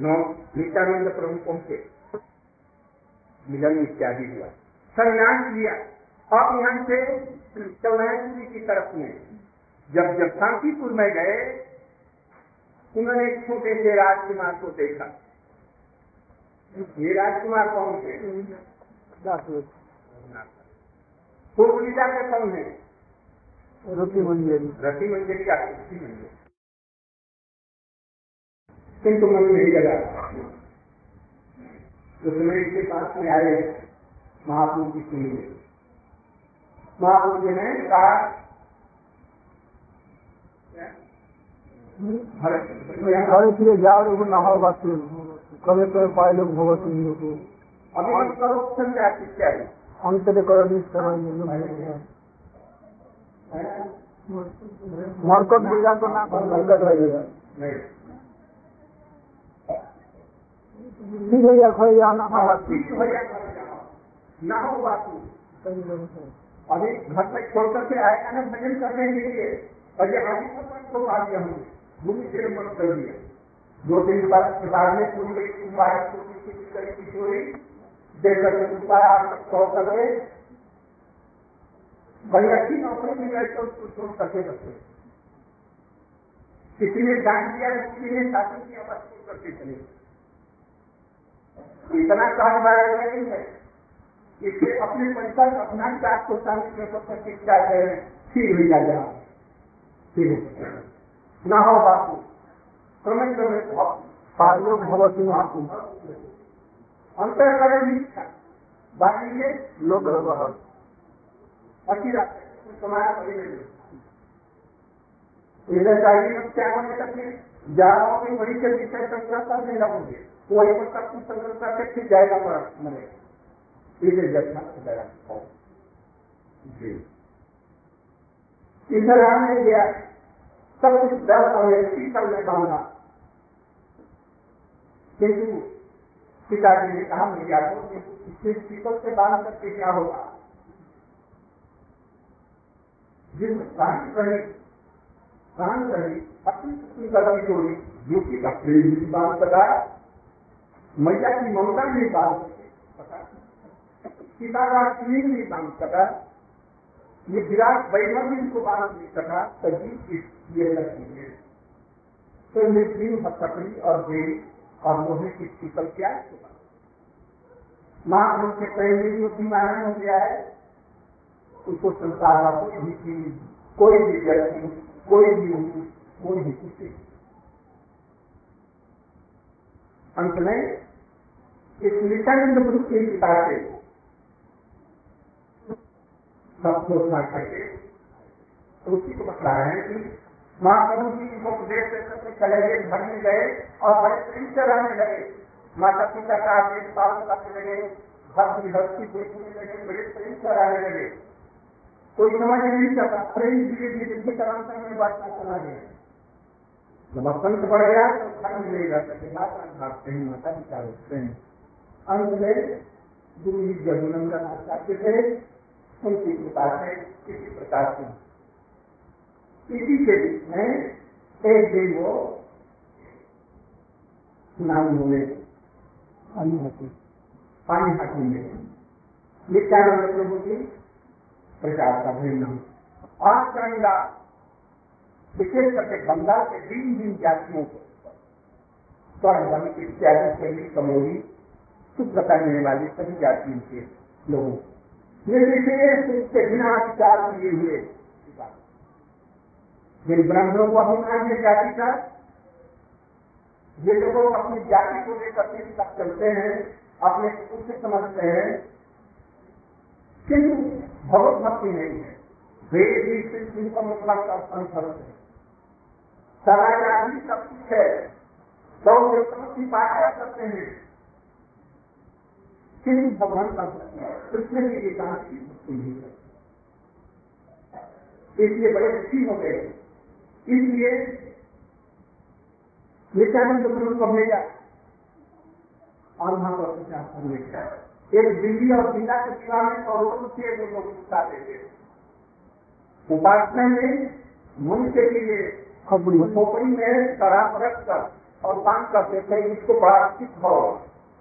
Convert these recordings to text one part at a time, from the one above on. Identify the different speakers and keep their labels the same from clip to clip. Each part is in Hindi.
Speaker 1: नौ नित्यानंद प्रभु पहुँचे मिलन इत्यादि हुआ संन्यास लिया अब यहाँ से चल रहे की तरफ़ में जब जब शांतिपुर में गए उन्होंने छोटे से राजकुमार को देखा ये राजकुमार कौन थे पूर्वलीला के कौन है
Speaker 2: रति मंजरी
Speaker 1: रति मंजरी का मंजरी किंतु मन नहीं लगा रुक्मणी के पास में आए महापुरुष जी सुन महापुरुष जी ने कहा
Speaker 2: हरे प्रिय जाओ लोग नहाओ बात कभी कभी
Speaker 1: पाए लोग भगवत को।
Speaker 2: अभी करो क्या है? अंतर करो
Speaker 1: मरकट
Speaker 2: बीजा को ना मरकट रहेगा ठीक
Speaker 1: है
Speaker 2: या
Speaker 1: खोए या ना ना हो बाकी अभी घर में छोड़ करके आएगा ना भजन करने के लिए। और ये आगे तो को तो आ गया हमने भूमि से मत कर दिया। दो तीन बार बाद में पूरी गई तुम्हारा पूरी करी किशोरी देख करके बाहर छोड़ कर गए भाई अच्छी नौकरी मिल गई तो छोड़ करके बच्चे किसी ने जान दिया किसी ने शासन किया बस छोड़ करके चले। इतना काम वायरल नहीं है। इसे अपने पैसा अपना चार को शिक्षा तो है? ठीक हो जाएगा ठीक न हो बापू
Speaker 2: समय पालो बापू
Speaker 1: अंतर करे भी बाहरी लोग इधर जाएगी क्या होने तक जाओगे वही के विषय तक नहीं लगोगे सब कुछ संग्रह करके फिर जाएगा मर मरेगा। इसे जब जी। इधर आने गया सब कुछ डर और शीतल में बांधा किंतु पिताजी ने कहा भैया को इसे शीतल से बाँध करके क्या होगा? जिस शांत रहे शांत रहे अपनी अपनी कदम छोड़ी जो कि अपने बाँध सका। मैया की ममता नहीं बात सीता का स्नेह नहीं बाँध सका, ये विराट वैभव भी इनको बाँध नहीं सका, तभी ये लगी तो मृत्यु हथकड़ी और देवी और लोहे की शीतल क्या है महाप्रभु के प्रेम में जो बीमार हो गया है। उसको संसार कोई भी चीज़, कोई भी व्यक्ति, कोई भी कोई भी किसी अंत में इस नित्यानंद गुरु की पिता से सब घोषणा करके उसी को बता रहे हैं कि महाप्रभु जी को उपदेश करके चले गए, घर में गए और बड़े प्रेम से रहने लगे। माता पिता का आदेश पालन करने लगे घर की हस्ती देखने लगे, बड़े प्रेम से रहने लगे। कोई समझ नहीं सकता प्रेम धीरे धीरे धीरे करांतर में बात चला गया। जब बसंत बढ़ गया तो घर में नहीं रह सके माता भागते हैं माता पिता रोकते हैं। अंत में गुरु जी जब उल्लंघन आचार्य थे उनकी कृपा से किसी प्रकार से। इसी के बीच में एक दिन वो नाम हुए
Speaker 2: पानी हाथी।
Speaker 1: पानी हाथी में। नित्यानंद प्रभु की प्रचार का भी नाम। आज गंगा विशेष करके बंगाल के दिन दिन जातियों को। स्वर्ण इत्यादि से भी कमोरी शुद्ध करने वाले सभी जातियों के लोगों ये विशेष रूप से बिना विचार किए हुए जिन ब्राह्मणों को अभिमान है जाति का ये लोग अपनी जाति को लेकर के तक चलते हैं, अपने उच्च समझते हैं, किंतु भगवत भक्ति नहीं है। वेद ही सिर्फ़ इनका मतलब का अनुसरण है। सराय आदि सब कुछ है। सौ देवताओं की पाठा करते हैं। यही भगवान का कृष्ण ने ये कहा इसलिए बड़े अच्छी हो गए। इसलिए नित्यानंद प्रभु को भेजा और वहाँ पर प्रचार करने का एक दिल्ली और जिला के सिवा में करोड़ों रुपये वो लोग उठा देते उपासना में मुँह के लिए खोपड़ी। में शराब रखकर और काम करते थे इसको बड़ा अच्छी भाव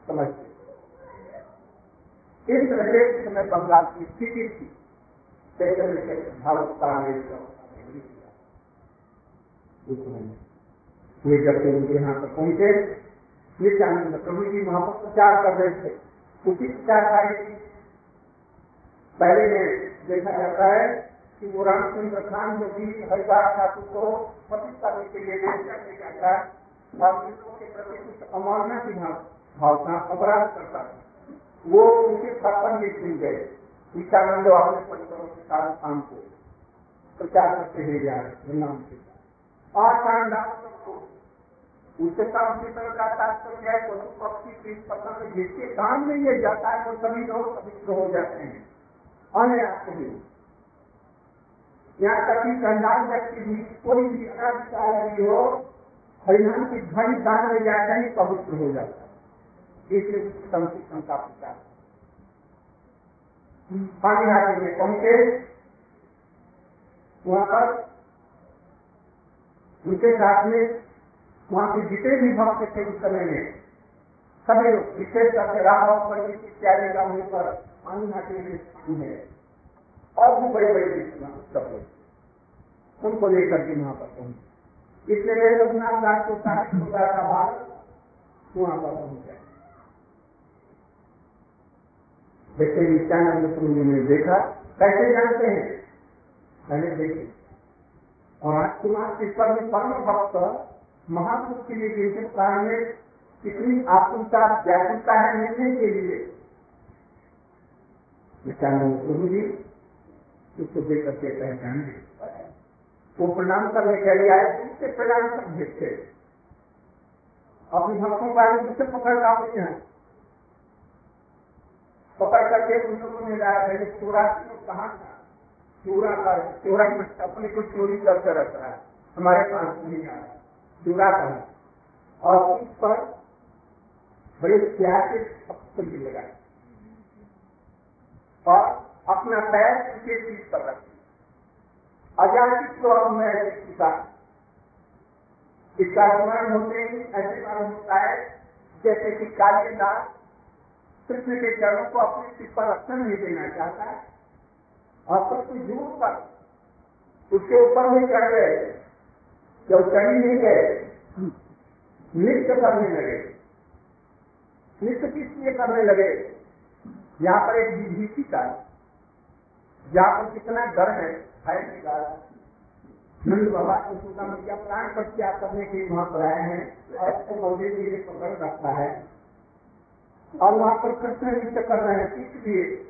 Speaker 1: समझते इस तरह समय बंगाल की स्थिति थी। भारत का उनके यहाँ पर पहुँचे नित्यानंद प्रभु जी वहाँ पर प्रचार कर रहे थे। उसी प्रचार पहले में देखा जाता है कि वो रामचंद्र खान जो भी हरिदास ठाकुर को पतित करने के लिए जाता है, और के प्रति कुछ अमानना की भावना अपराध करता है। वो उनके पर लिख मिल गए। नित्यानंद अपने परिवारों के साथ शाम को प्रचार करते हुए जा रहे नाम से और कांडाओं उससे काम की तरह का तात्पर्य है पशु पक्षी तीन पसंद जिसके काम में ये जाता है वो सभी लोग पवित्र हो जाते हैं। अनायास भी। यहाँ तक कि कंडाल व्यक्ति भी, कोई भी अनाधिकारी हो, हरिनाम की ध्वनि दान में जाता ही पवित्र हो जाता है। इसलिए संस्कृत का प्रचार पानी हाथी में पहुँचे, वहाँ पर उनके साथ में वहाँ के जितने भी भक्त थे उस समय में, सभी लोग विशेष करके राम पंडित इत्यादि का पर पानी हाथी में है और भी बड़े बड़े सब लोग उनको लेकर के वहाँ पर पहुँचे। इसलिए रघुनाथ दास को साहित्य का भाग वहाँ पर पहुँचा। जैसे नित्यानंद प्रभु ने देखा। कैसे जानते हैं? पहले देखे। और कुमार इस पर में परम भक्त महापुरुष के लिए जिनके कारण में कितनी आत्मता व्याकुलता है मिलने के लिए। नित्यानंद प्रभु जी? उसको देख करके पहचान वो प्रणाम करने के लिए आए उससे प्रणाम कर भेजते अपने भक्तों को पकड़ लाओ हैं। पकड़ करके उन लोगों ने लाया पहले चोरा कहा था? चूरा का चोरा अपने को चोरी करते रहता है। हमारे पास नहीं आया। चूरा का और उस पर बड़े प्यार के पत्थर लगाए और अपना पैर उनके चीज़ पर रख अजानित तो अब मैं चुका इसका स्मरण होते ही ऐसे मालूम होता है, जैसे कि कालिदास कृष्ण के चरणों को अपने सिर पर रक्षण नहीं देना चाहता। है और सबसे दूर पर, उसके ऊपर भी चढ़ गए। जब चढ़ी नहीं गए, नृत्य करने लगे। नृत्य किस लिए करने लगे? यहाँ पर एक विभीति का यहाँ पर कितना डर है, भय निकाल नंद बाबा यशोदा मैया प्राण पर क्या करने के लिए वहाँ पर आए हैं? और मौजे के लिए पकड़ रखता है। और वहाँ पर कृष्ण नृत्य कर रहे हैं इसलिए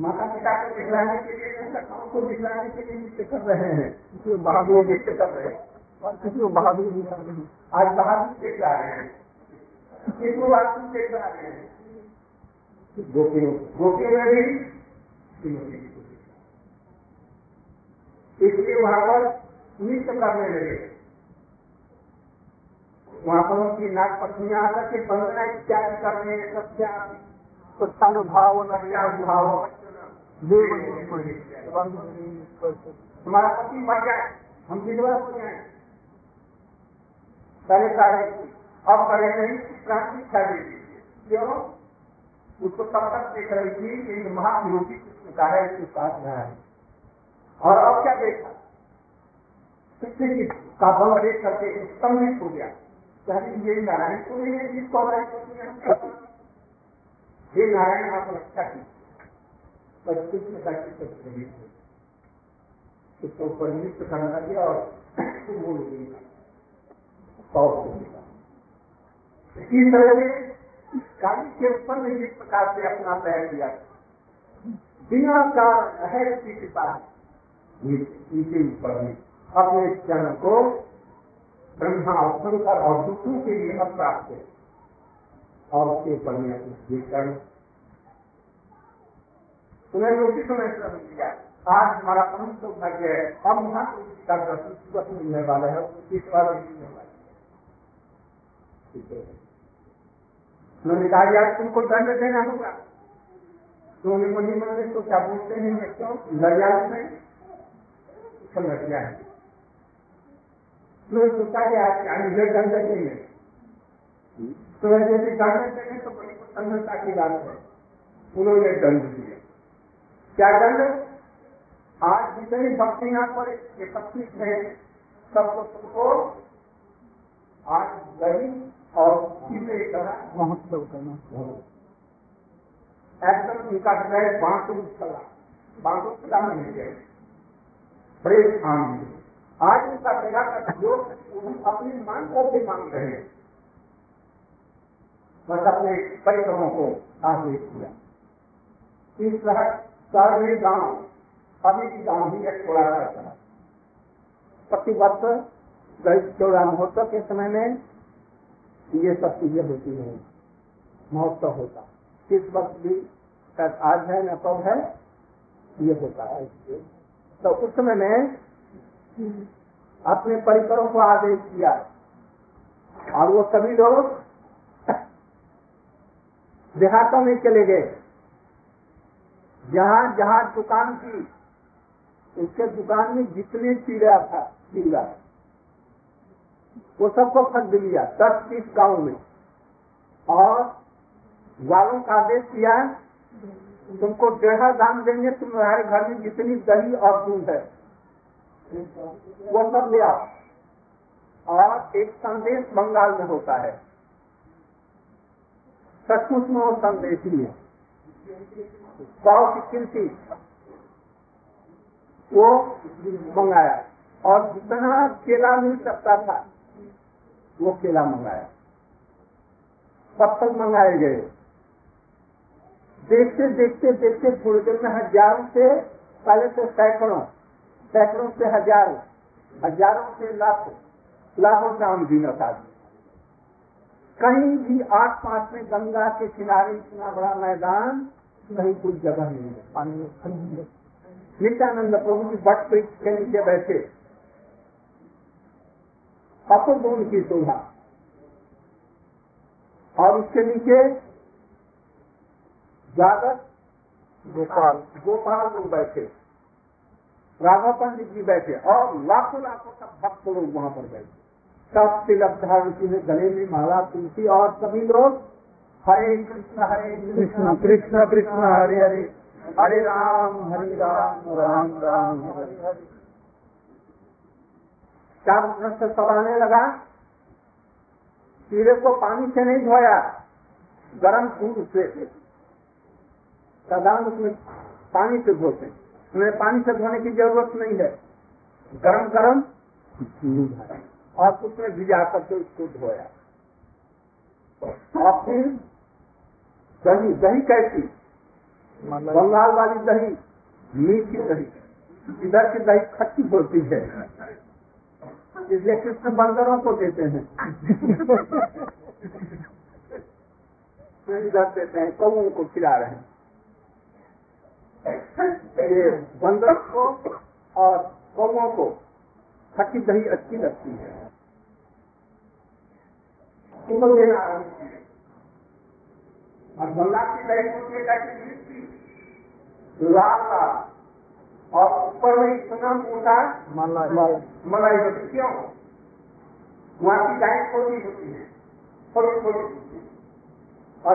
Speaker 1: माता पिता को दिखलाने के लिए को दिखलाने के लिए नृत्य कर रहे हैं। किसी बहादुर नृत्य कर रहे हैं। और किसी को बहादुर दिखा रहे हैं। आज बहादुर देख रहा है। किसी को दिख रहा है। गोपियों गोपियों में भी इसलिए वहाँ पर नृत्य करने लगे। वहाँ पर उनकी नाग पत्नियाँ आकर के वंदना इत्यादि करने सत्या
Speaker 2: सत्यानुभाव
Speaker 1: भाव हमारा पति मर जाए हम विधवा हो जाए पहले कार्य अब करे नहीं दे दीजिए क्यों? उसको तब तक देख रही थी कि महायोगी कृष्ण का है पास रहा है और अब क्या देखा? कृष्ण की का बल देख करके स्तंभित हो गया। ये नारायण को है जिसको हे? नारायण आप रक्षा की पर कृष्ण का उसको करना दिया। और इस तरह काली के ऊपर में जिस प्रकार से अपना पैर दिया। बिना कारण है कृपा। इनके ऊपर में अपने चरण को ब्रह्मा और शंकर और दूसरों के लिए अप्राप्त है। और उसके ऊपर में चरण उन्हें रोटी समय श्रम दिया। आज हमारा परम सौभाग्य है। अब वहाँ का दर्शन मिलने वाला है इस बार मिलने वाला उन्होंने कहा यार तुमको दंड देना होगा। तो उन्हें नहीं माने तो क्या बोलते हैं? क्यों? लड़िया में। लड़िया है तो सोचा कि आज मुझे दंड देंगे तो जैसे दंड देंगे तो बड़ी प्रसन्नता की बात है। उन्होंने दंड दिए क्या दंड? आज जितनी भक्तियाँ पर एकत्रित है। सबको तुमको आज दही और सीधे तरह
Speaker 2: महोत्सव करना।
Speaker 1: एकदम उनका हृदय बांटू चला बांटू चला नहीं गए। बड़े स्थान में आज उनका सेवा का जो अपनी मांग को भी मांग रहे हैं। बस अपने परिक्रमों को आदेश किया। इस तरह सारे गाँव, अभी भी गाँव भी एक थोड़ा रहता है प्रति वर्ष चौदह महोत्सव के समय में ये सब चीज़ें होती है। महोत्सव होता। किस वक्त भी आज है न कब है, ये होता है। तो उस समय में अपने परिकरों को आदेश दिया। और वो सभी लोग देहातों में चले गए। जहाँ जहाँ दुकान थी, उसके दुकान में जितने चीड़ा था चिड़ा वो सबको खरीद लिया, दस तीस गाँव में। और वालों का आदेश किया तुमको डेढ़ा दाम देंगे, तुम्हारे घर में जितनी दही और दूध है। वो सब ले आओ और एक संदेश बंगाल में होता है। सचमुच में वो संदेश ही है। गाँव की कीर्ति वो मंगाया। और जितना केला मिल सकता था, वो केला मंगाया। पत्थर मंगाए गए। देखते देखते देखते थोड़ी देर में हज़ारों से पहले से सैकड़ों सैकड़ों से हज़ारों हज़ारों से लाखों लाखों आम जीनत आदमी कहीं भी आस पास में गंगा के किनारे इतना बड़ा मैदान, कहीं कोई जगह नहीं है। पानी में नित्यानंद प्रभु की बट वृक्ष के नीचे बैठे। अपुर की शोभा। और उसके नीचे जागर
Speaker 2: गोपाल
Speaker 1: गोपाल लोग बैठे। राघव पंडित जी बैठे और लाखों लाखों तक भक्त लोग वहाँ पर बैठे। सब तिलक धारण की गले में माला तुलसी और सभी लोग, हरे कृष्ण हरे
Speaker 2: कृष्ण कृष्ण कृष्ण, हरे हरे।
Speaker 1: हरे राम हरे राम राम राम, हरे हरे। चार सवाने लगा। कीड़े को पानी से नहीं धोया, गर्म दूध से। साधारण उसमें पानी से धोते। उन्हें पानी से धोने की ज़रूरत नहीं है। गरम गरम और उसमें भिजा करके उसको धोया। और फिर दही दही कैसी? बंगाल वाली दही मीठी दही। इधर की दही खट्टी होती है। इसलिए कृष्ण बंदरों को देते हैं। इधर देते हैं कौओं को खिला रहे हैं। ये बंदर को और कौओं को खट्टी दही अच्छी लगती है। और गंगा की दही होती है और ऊपर में इतना मोटा
Speaker 2: मलाई
Speaker 1: होती क्यों? वहाँ की गाय छोटी होती है। थोड़ी छोटी और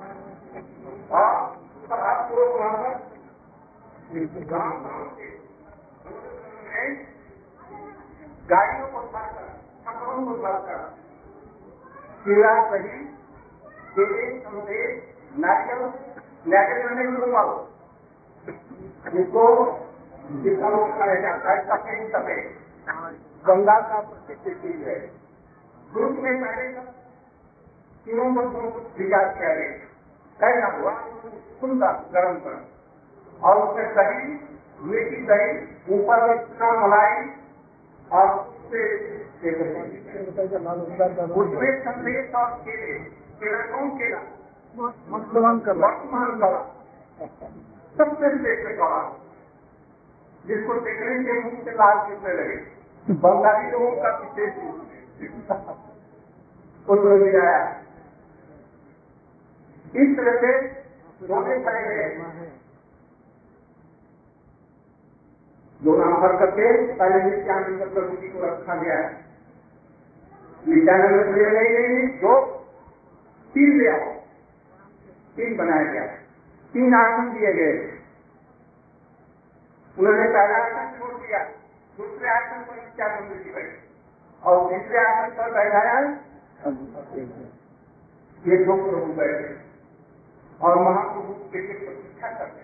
Speaker 1: रानी के लगा गाड़ियों को भरकर को भरकर केला सही केले संदेश, नारियल नारियल में गंगा का प्रसिद्ध चीज़ है। दूध में पहले तीनों को भिजा किया गया। कहना हुआ सुंदर गर्म गर्म और उससे दही मीठी दही ऊपर में इतना मलाई और उससे उसमें संदेश और केले केला कौन केला?
Speaker 2: मतदान कर
Speaker 1: वर्तमान दवा सबसे श्रेष्ठ दवा जिसको देखने के मुख से लाल कितने लगे। बंगाली लोगों का विशेष भी आया। इस तरह से दोनों खड़े गए दो नाम भर करके पहले नित्यानंद प्रभु जी को रखा गया है। नित्यानंद प्रभु नहीं नहीं दो, तीन ले आओ। तीन बनाया गया तीन आसन दिए गए उन्होंने पहला आसन छोड़ दिया। दूसरे आसन पर नित्यानंद जी बैठे। और तीसरे आसन पर बैठाया ये दो प्रभु बैठे और महाप्रभु के लिए प्रतीक्षा करते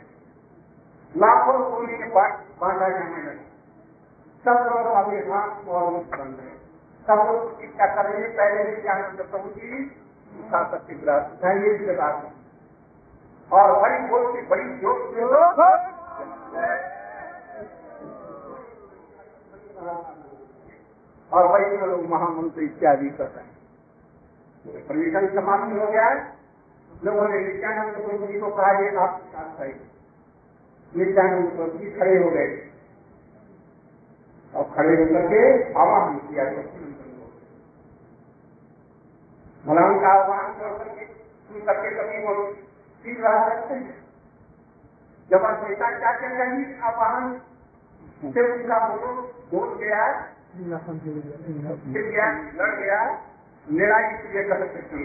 Speaker 1: लाखों कोने के बाद बांटा जाने लगे। सब लोग अभी हाथ और मुक्त बन गए सब लोग प्रतीक्षा कर रहे हैं पहले नित्यानंद प्रभु जी का इसके बाद और बड़ी ज़ोर से बड़ी जोश से लोग और वही लोग महामंत्र इत्यादि कर रहे हैं प्रवेशन समाप्त हो गया है। लोगों ने नित्यानंद प्रभु जी को कहा ये आप साथ है। नित्यानंद प्रभु जी खड़े हो गए। और खड़े होकर के आवाहन किया भगवान का आह्वान कर करके सुन करके कभी वो सीख रहा करते हैं। जब नेता क्या कर रही आह्वान से उनका मुझे बोल गया फिर गया लड़ गया लड़ाई इसलिए कर सकती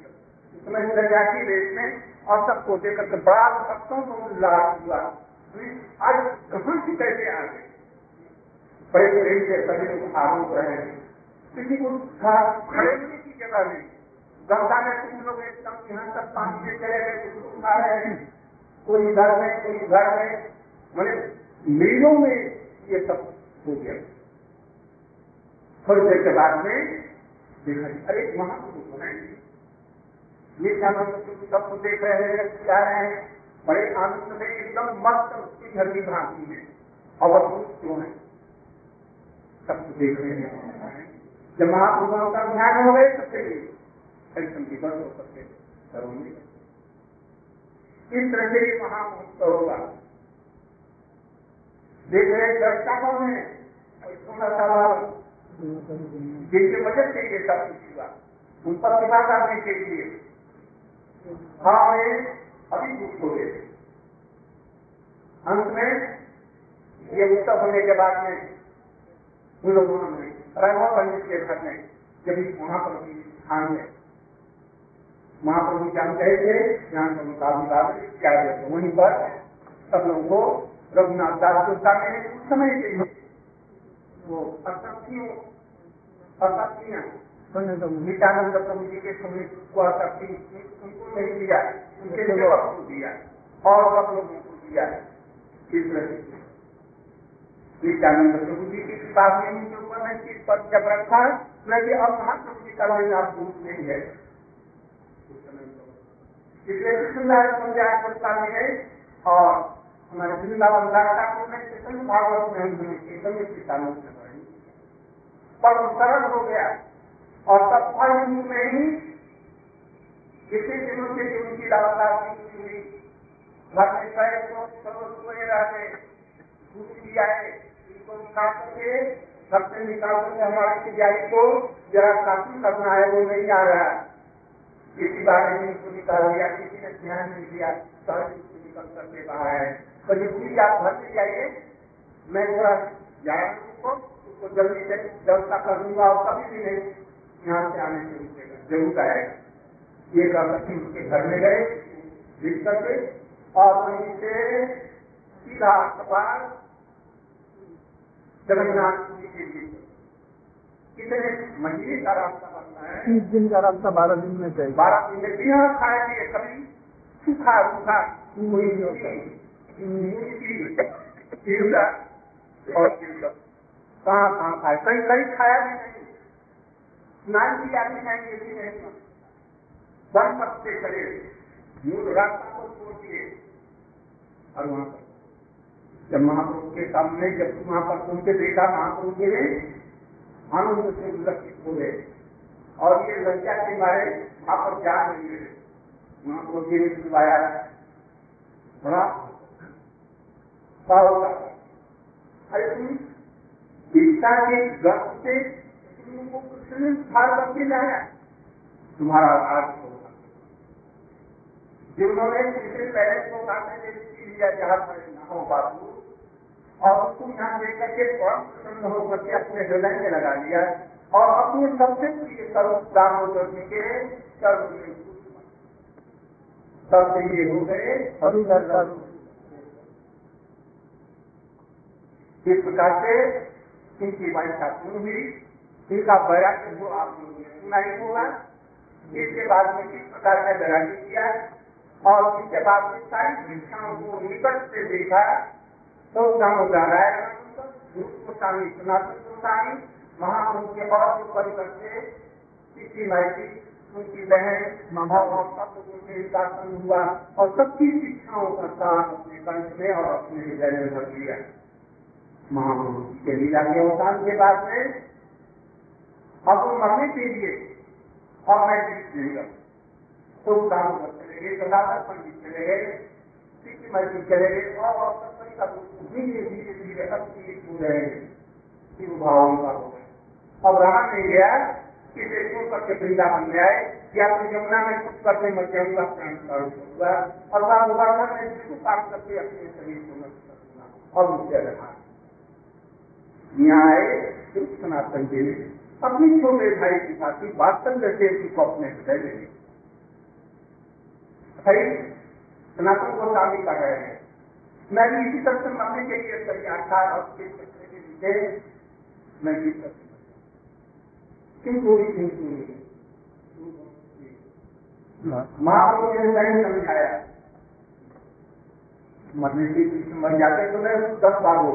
Speaker 1: इसमें दरियाकी देश में और सबको देकर के बड़ा भक्तों को उल्लास हुआ। आज कहाँ से कैसे आ गए बड़े प्रेम से सभी लोग आरोप रहे किसी को खड़े की जगह नहीं। गंगा में कुछ लोग एकदम यहाँ तक पानी में चले गए, कुछ उठा रहे हैं। कोई इधर में कोई घर में मैंने मीलों में ये सब हो गया। थोड़ी देर के बाद में देखा अरे, वहाँ तो बनाएँगे ये सबको देख रहे हैं जा रहे हैं? बड़े आनंद में एकदम मस्त उसकी घर की भ्रांति में अवधूत क्यों है? सबको देख रहे हैं। जब महापुरुषों का ध्यान हो गए तो फिर टेंशन की बंद हो सकते करोगे इस तरह से महामहोत्सव होगा। देख रहे दर्शता कौन है जिनकी वजह से ये सब कुछ हुआ, उन पर कृपा करने के लिए अभी दुख हो गए अंत में ये उत्सव होने के बाद में उन लोगों ने रघुआ पंडित के घर में जब महाप्रभु स्थान में, महाप्रभु जान गए थे ज्ञान का मुकाबला क्या जाते वहीं पर सब लोगों को रघुनाथ दास गुप्ता ने उस समय के लिए वो असक्तियों असक्तियाँ नित्यानंद प्रभु जी के समय को असक्ति उनको नहीं दिया उनके सेवक को दिया और सब लोगों को दिया। नित्यानंद प्रभु जी की कृपा में उनके ऊपर में चीज़ पर जब रखा न कि अब महाप्रभु जी का आप दूध नहीं है इसलिए कृष्णनारायण पंजाब संस्था में है और हमारे वृंदावन दास ठाकुर ने चेतन भागवत में हमने एकदम किसानों पर सरल हो गया। और तब फल में ही किसी दिनों से जो उनकी लगातार हुई घर में गए तो सब सोए रहे दूध आए इनको निकाल करके घर से निकाल करके हमारी को जरा काफ़ी करना है, वो नहीं आ रहा। किसी बारे में इनको निकाल दिया किसी ने ध्यान नहीं दिया सहज निकल करके कहा है। तो जितनी आप घर से जाइए, मैं थोड़ा जाऊँगा उसको जल्दी से व्यवस्था कर दूँगा और कभी भी नहीं। यहाँ से आने से रुकेगा ज़रूर आएगा ये करके उसके घर में गए लिख करके और वहीं से सीधा कपाल जगन्नाथ जी के लिए। कितने महीने का रास्ता बनना है?
Speaker 2: तीस दिन का रास्ता बारह दिन में चाहिए
Speaker 1: बारह दिन में बिना खाएँगे कभी सूखा रूखा कोई चिड़ुआ और कहाँ कहाँ खाए? कहीं कहीं खाया भी नहीं। स्नान भी आदमी खाएँगे भी नहीं वन पत्ते करे। मूल रास्ता को छोड़ दिए। और वहाँ पर। जब महाप्रभु के सामने, जब वहाँ पर उनके देखा महाप्रभु के आनंद से लक्षित हो गए। और ये लज्जा के मारे वहाँ पर जा रही है। महाप्रभु जी ने सुनवाया। बड़ा पावता अरे तुम पिता के गर्भ से ने भार करके तुम्हारा आधार होगा जिन्होंने पिछले पहले को काटने के लिया जहाँ पर न हो बाबू और उसको यहाँ लेकर के परम प्रसन्न होकर के अपने हृदय में लगा लिया और अपने सबसे प्रिय सर्व राम करने के सर्व तब से ये हो गए
Speaker 2: का
Speaker 1: इस प्रकार से इनकी वाइफा पूर्ण हुई। इनका वैराग्य जो आप लोगों ने सुना ही होगा। इसके बाद में किस प्रकार का वैराग्य किया और इसके बाद में सारी शिक्षाओं को निकट से देखा तो नारायण गोस्वामी, सनातन गोस्वामी महाप्रभु के और जो परिकर थे। किसी माइती उनकी बहन मामा और सब लोगों के शासन हुआ और सबकी शिक्षाओं का साथ अपने कंठ में और अपने हृदय में भर दिया महाप्रभु के लीला के अवसान के बाद में अब वो मरने के लिए और मैं जीत नहीं तो काम चले गए गंगाधर पंडित चले गए। सिक्की मस्जिद चले गए। और सत्संग का धीरे धीरे धीरे अब पीड़ित हो रहे शिव भाव का हो गया अब रहा नहीं गया कि देखो करके वृंदावन में आए या तो यमुना में कुछ करते मध्य उनका प्राण करुण हुआ और वह दोबारा में जिसको काम करके अपने शरीर को नष्ट कर दिया और मुझे रहा। यहाँ आए सनातन के ने अपनी छोटे भाई की साथी वास्तव से को अपने हृदय में ली भाई, सनातन गोस्वामी कर रहे हैं। मैं भी इसी तरह से मरने के लिए तैयार था और किस तरह के लिए मैं भी किंतु महाप्रभु ने नहीं समझाया। मरने की मर जाते तो मैं दस बार हो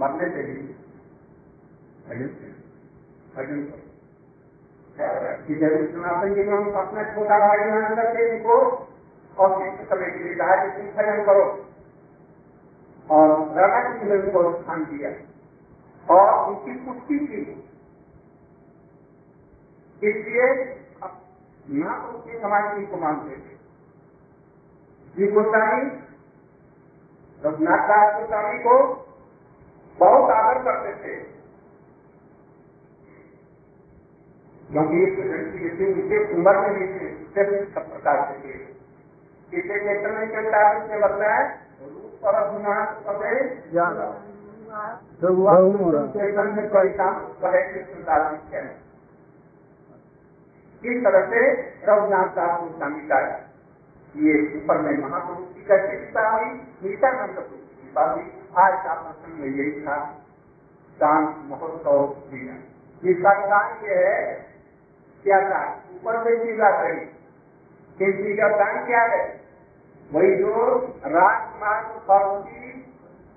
Speaker 1: मरने से ही भजन सनातन जी ने हम अपना छोटा भाई अंदर के इनको और किसी समय के लिए कहा कि भजन करो और राधा कृष्ण ने उनको स्थान दिया और उनकी पुष्टि की इसलिए ना उसके समाज की को मानते थे जी गोस्वामी रघुनाथ दास गोस्वामी को बहुत आदर करते थे क्योंकि इसे उम्र में भी थे सब प्रकार से थे इसे क्षेत्र में चलता है इसमें लगता है रूप में काम करे कृष्ण। इस तरह से रघुनाथ दास गोस्वामी का ये ऊपर में महापुरुष की कैसे कृपा हुई? पुरुष की कृपा हुई। आज का प्रसंग यही था दान महोत्सव दिया। इसका ये है क्या था? ऊपर से सीधा करी किसी का दान क्या है? वही जो राजमार्ग फर्जी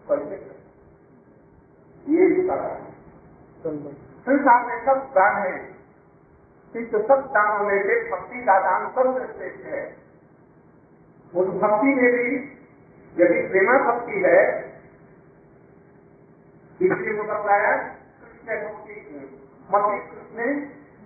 Speaker 1: कैसे ये संसार में सब दान है। किंतु सब दानों में से भक्ति का दान सर्वश्रेष्ठ है उस भक्ति में भी यदि प्रेमा भक्ति है, इसलिए वो बताया, कृष्ण भक्ति मति कृष्ण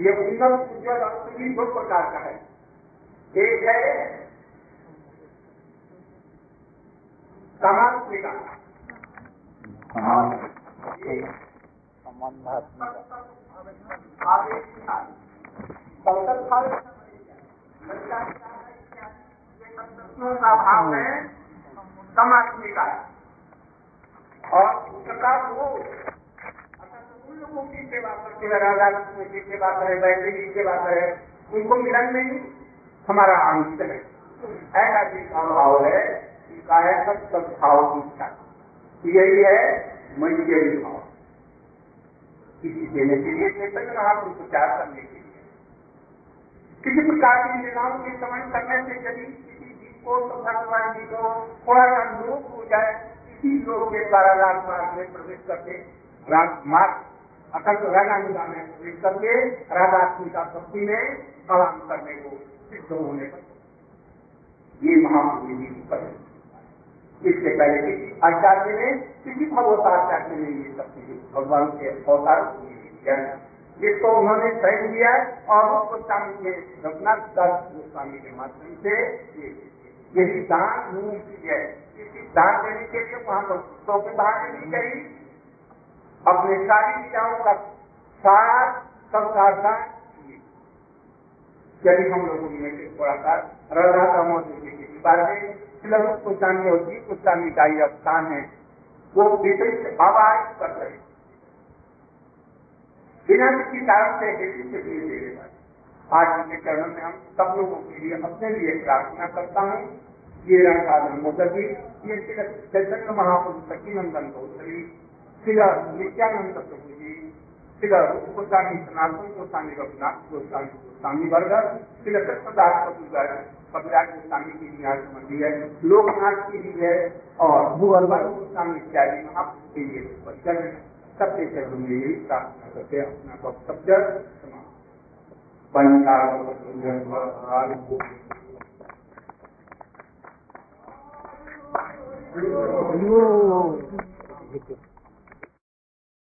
Speaker 1: ये उन्नत उज्ज्वल अर्थ भी दो प्रकार का है। एक है समाज का भाव है समात्मी और उसका वो उन लोगों की सेवा करते हुए राजा कृष्ण की सेवा करे वैद्य की सेवा करे उनको मिलन में ही हमारा अंश है ऐसा जिसका भाव है है सब भाव की इच्छा यही है मंजरी भाव किसी देने के लिए चेतन महापुरुष प्रचार करने के लिए किसी प्रकार की लीलाओं के समय करने से यदि किसी जीव को भगवान जी को थोड़ा सा लोग हो जाए इसी लोग के द्वारा राजमार्ग में प्रवेश करके राजमार्ग अकल रागानुगा में प्रवेश करके राधात्मिका भक्ति में आराम करने को सिद्ध होने पर। ये महापुरुष जी की पहले इससे पहले किसी आचार्य ने किसी भगवताचार्य ने ये चीज़ें भगवान के अवतार जिसको उन्होंने स्वयं दिया और गोस्वामी के रघुनाथ दास गोस्वामी के माध्यम से यही दान मूर्ति है किसी दान देने के लिए वहाँ तो की बाहर नहीं करी। अपने सारी विचारों का सार सबका दान यदि हम लोगों ने थोड़ा सा राधा दामोदर जी की बात में गोस्वामी होती गोस्वामी का ही स्थान है। वो विपरीत आवाज़ कर रहे बिना किसी कारण से हिंदी से दे रहे आज के चरण में हम सब लोगों के लिए अपने लिए प्रार्थना करता हूँ। ये राधा दामोदर जी, ये चैतन्य महापुरुष सखीनंदन गौधरी नित्यानंद प्रभु जी शिला रूप गोस्वामी सनातन गोस्वामी रघुनाथ गोस्वामी गोस्वामी वर्ग शिला कृष्णदास प्रभु कविराज गोस्वामी की भी आज मंदिर है लोकनाथ की भी है और भूअरवर गोस्वामी इत्यादि महापुरुष के लिए वचन है सबके चरणों में यही प्रार्थना करके अपना वक्तव्य समाप्त
Speaker 2: हरिओम